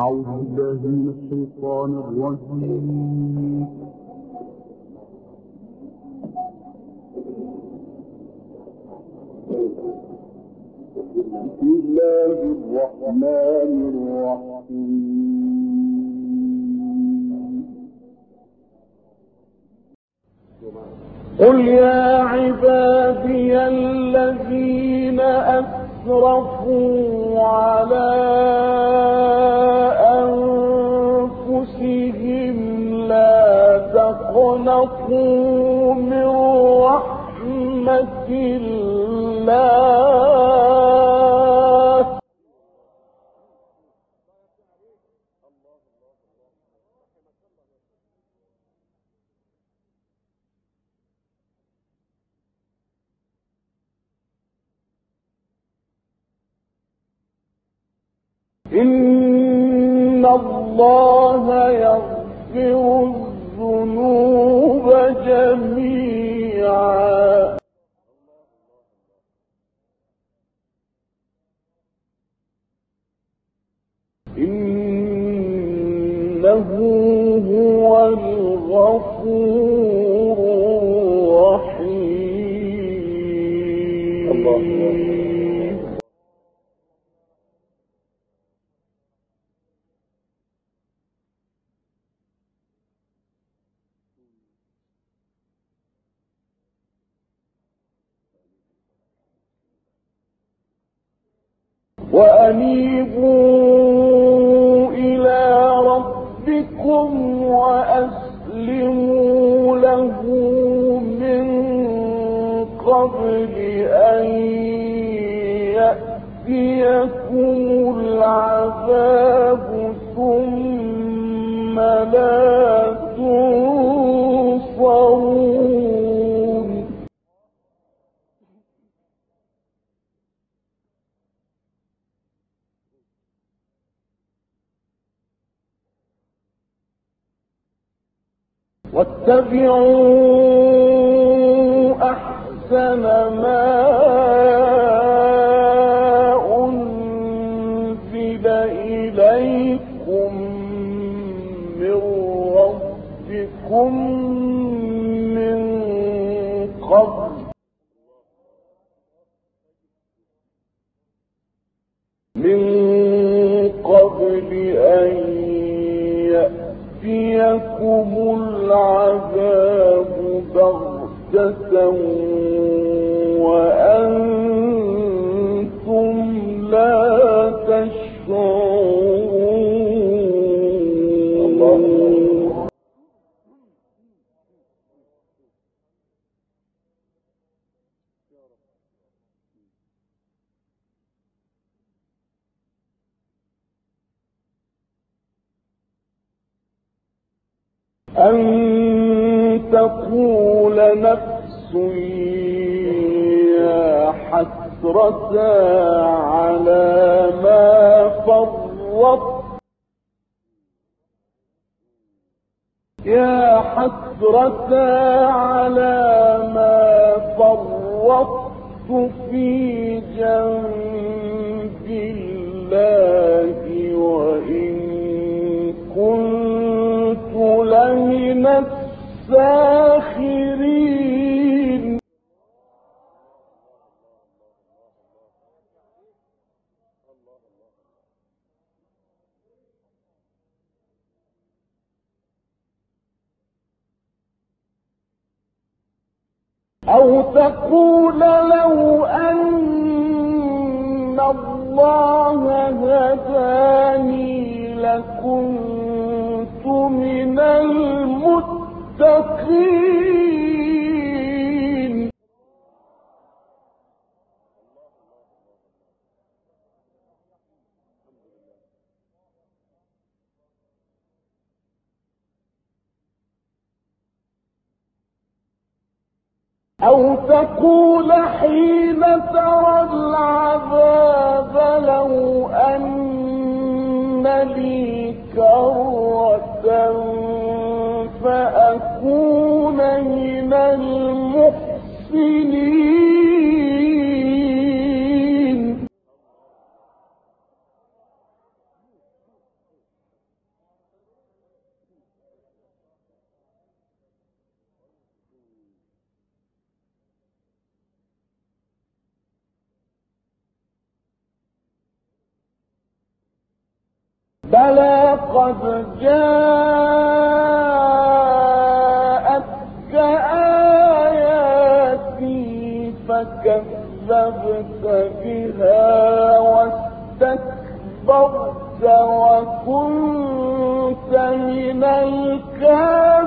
أعوذ بالله من الشيطان الرجيم. بسم الله الرحمن الرحيم. قل يا عبادي الذين أسرفوا على من رحمة الله. إن الله يغفر وأنيبوا إلى ربكم وأسلموا له من قبل أن يأتيكم العذاب ثم واتبعوا أحسن ما أنزل إليكم من ربكم من قبل أن تقول نفس يا حسرة على ما فرطت. يا حسرة على ما فرطت في جنب الله. الساخرين أو تقول لو أن الله هداني لكنت من أو تقول حين ترى العذاب بلى قد جاءتك آياتي فكذبت بها واستكبرت وكنت من الكافرين.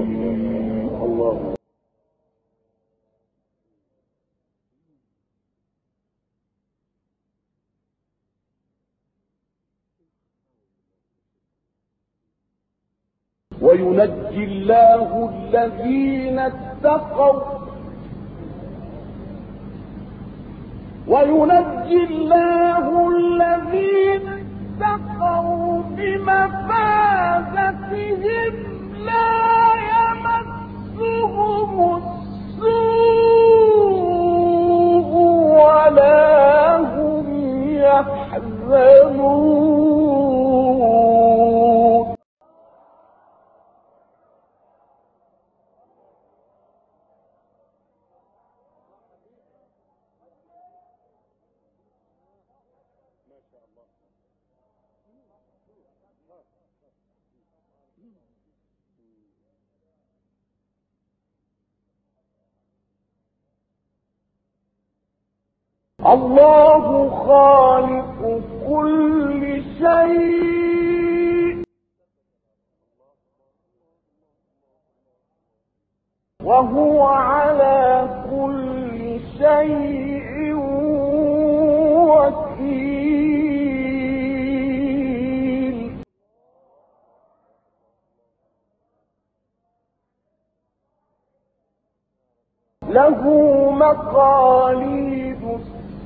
الله الله وينجي الله الذين اتقوا وينجي الله الذين اتقوا بمفازتهم لا ولا هم يحزنون. الله خالق كل شيء. وهو على كل شيء وكيل. له مقاليد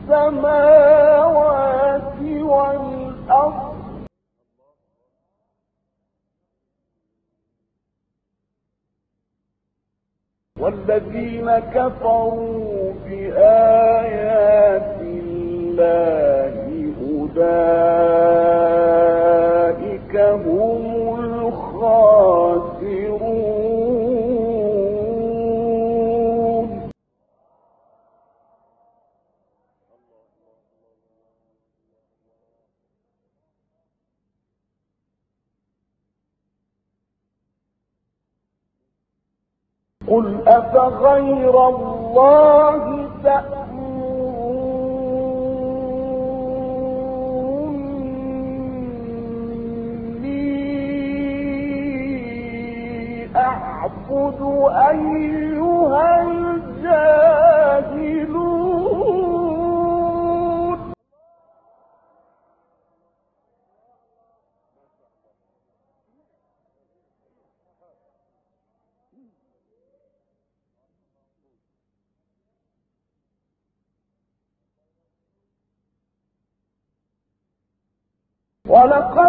السماوات والأرض. والذين كفروا بآيات قل أفغير الله تأمروني أعبد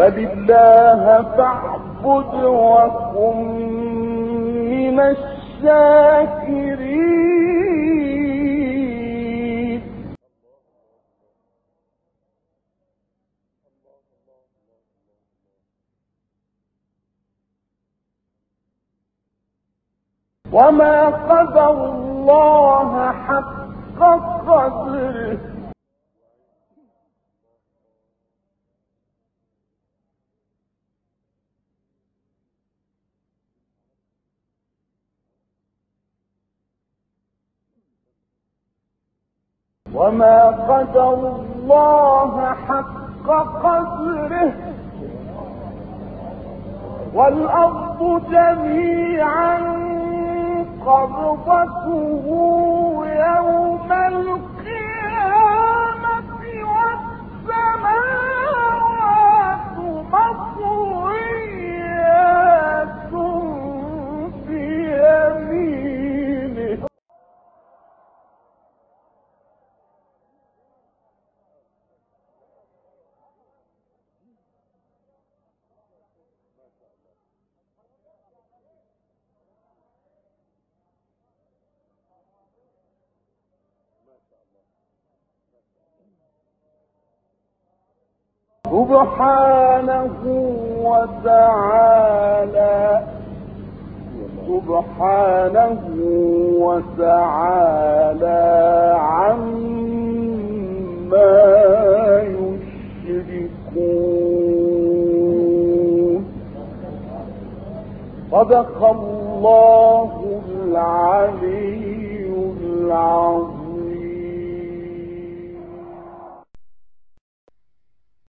بل الله فاعبد وكن من الشاكرين وما قدر الله حق قدره وما قدر الله حق قدره والأرض جميعا قبضته سبحانه وتعالى. سبحانه وتعالى عما يشركون. صدق الله العلي العظيم.